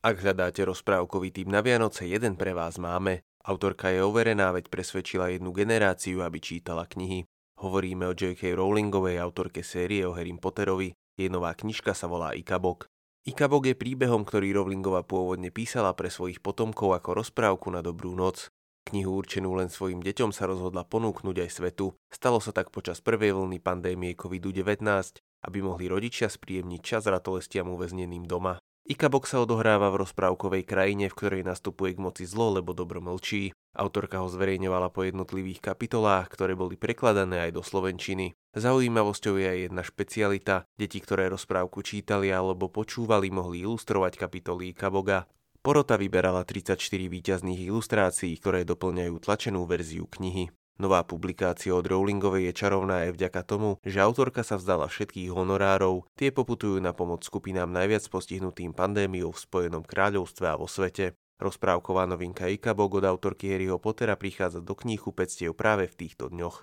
Ak hľadáte rozprávkový typ na Vianoce, jeden pre vás máme. Autorka je overená, veď presvedčila jednu generáciu, aby čítala knihy. Hovoríme o J.K. Rowlingovej, autorke série o Harry Potterovi. Jej nová knižka sa volá Ikabok. Ikabok je príbehom, ktorý Rowlingova pôvodne písala pre svojich potomkov ako rozprávku na dobrú noc. Knihu určenú len svojim deťom sa rozhodla ponúknuť aj svetu. Stalo sa tak počas prvej vlny pandémie COVID-19, aby mohli rodičia spríjemniť čas ratolestiam uväzneným doma. Ikabok sa odohráva v rozprávkovej krajine, v ktorej nastupuje k moci zlo, lebo dobro mlčí. Autorka ho zverejňovala po jednotlivých kapitolách, ktoré boli prekladané aj do slovenčiny. Zaujímavosťou je aj jedna špecialita. Deti, ktoré rozprávku čítali alebo počúvali, mohli ilustrovať kapitoly Ikaboga. Porota vyberala 34 výťazných ilustrácií, ktoré doplňajú tlačenú verziu knihy. Nová publikácia od Rowlingovej je čarovná aj vďaka tomu, že autorka sa vzdala všetkých honorárov, tie poputujú na pomoc skupinám najviac postihnutým pandémiou v Spojenom kráľovstve a vo svete. Rozprávková novinka Ikabog od autorky Harryho Pottera prichádza do kníhu pectiev práve v týchto dňoch.